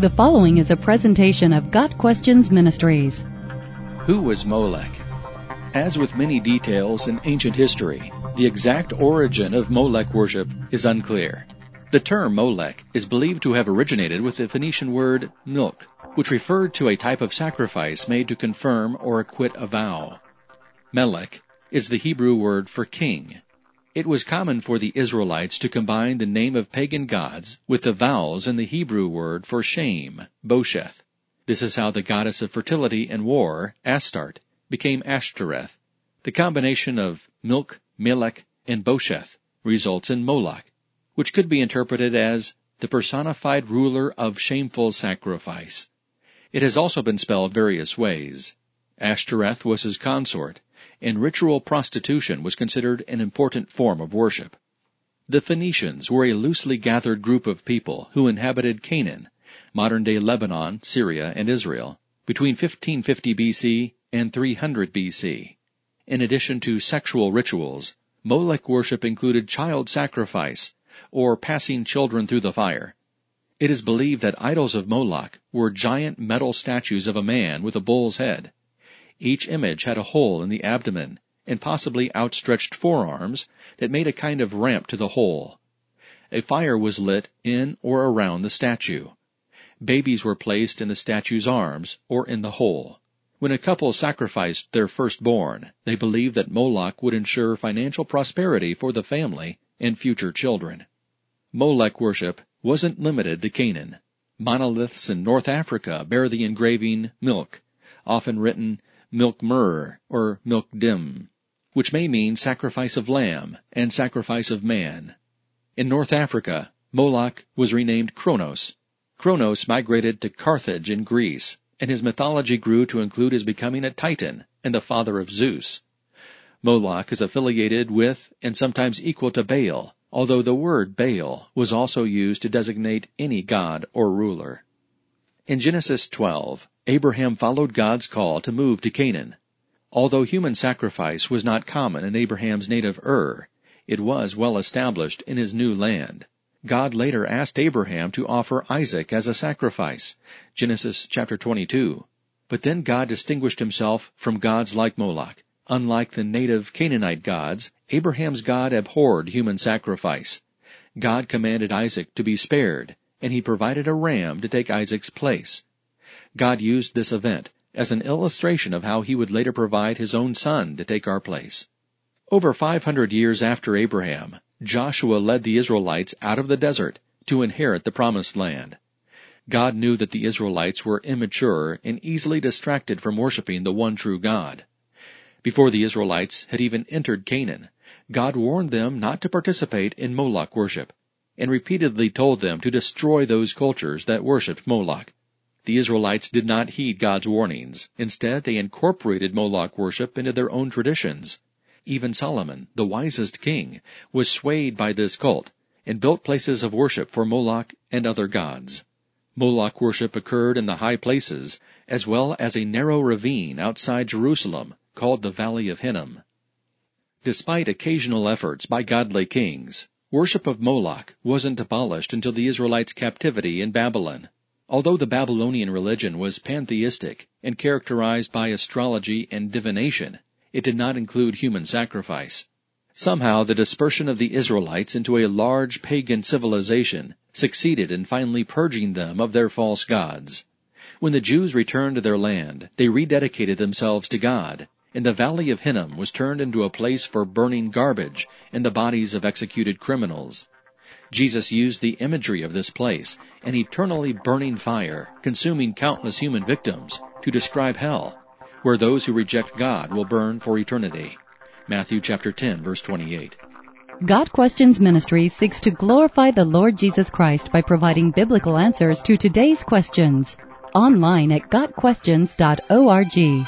The following is a presentation of Got Questions Ministries. Who was Molech? As with many details in ancient history, the exact origin of Molech worship is unclear. The term Molech is believed to have originated with the Phoenician word milk, which referred to a type of sacrifice made to confirm or acquit a vow. Melech is the Hebrew word for king. It was common for the Israelites to combine the name of pagan gods with the vowels in the Hebrew word for shame, Bosheth. This is how the goddess of fertility and war, Astarte, became Ashtoreth. The combination of milk, Melech, and Bosheth results in Moloch, which could be interpreted as the personified ruler of shameful sacrifice. It has also been spelled various ways. Ashtoreth was his consort, and ritual prostitution was considered an important form of worship. The Phoenicians were a loosely gathered group of people who inhabited Canaan, modern day Lebanon, Syria, and Israel, between 1550 BC and 300 BC. In addition to sexual rituals, Molech worship included child sacrifice, or passing children through the fire. It is believed that idols of Moloch were giant metal statues of a man with a bull's head. Each image had a hole in the abdomen and possibly outstretched forearms that made a kind of ramp to the hole. A fire was lit in or around the statue. Babies were placed in the statue's arms or in the hole. When a couple sacrificed their firstborn, they believed that Moloch would ensure financial prosperity for the family and future children. Molech worship wasn't limited to Canaan. Monoliths in North Africa bear the engraving milk, often written milk myrrh or milk dim, which may mean sacrifice of lamb and sacrifice of man. In North Africa, Moloch was renamed Kronos. Kronos migrated to Carthage in Greece and his mythology grew to include his becoming a Titan and the father of Zeus. Moloch is affiliated with and sometimes equal to Baal, although the word Baal was also used to designate any god or ruler. In Genesis 12, Abraham followed God's call to move to Canaan. Although human sacrifice was not common in Abraham's native Ur, it was well established in his new land. God later asked Abraham to offer Isaac as a sacrifice. Genesis chapter 22. But then God distinguished himself from gods like Moloch. Unlike the native Canaanite gods, Abraham's God abhorred human sacrifice. God commanded Isaac to be spared, and he provided a ram to take Isaac's place. God used this event as an illustration of how he would later provide his own son to take our place. Over 500 years after Abraham, Joshua led the Israelites out of the desert to inherit the promised land. God knew that the Israelites were immature and easily distracted from worshiping the one true God. Before the Israelites had even entered Canaan, God warned them not to participate in Moloch worship, and repeatedly told them to destroy those cultures that worshipped Moloch. The Israelites did not heed God's warnings. Instead, they incorporated Moloch worship into their own traditions. Even Solomon, the wisest king, was swayed by this cult and built places of worship for Moloch and other gods. Moloch worship occurred in the high places, as well as a narrow ravine outside Jerusalem called the Valley of Hinnom. Despite occasional efforts by godly kings, worship of Moloch wasn't abolished until the Israelites' captivity in Babylon. Although the Babylonian religion was pantheistic and characterized by astrology and divination, it did not include human sacrifice. Somehow the dispersion of the Israelites into a large pagan civilization succeeded in finally purging them of their false gods. When the Jews returned to their land, they rededicated themselves to God, and the valley of Hinnom was turned into a place for burning garbage and the bodies of executed criminals. Jesus used the imagery of this place, an eternally burning fire, consuming countless human victims, to describe hell, where those who reject God will burn for eternity. Matthew chapter 10 verse 28. Got Questions Ministry seeks to glorify the Lord Jesus Christ by providing biblical answers to today's questions. Online at GotQuestions.org.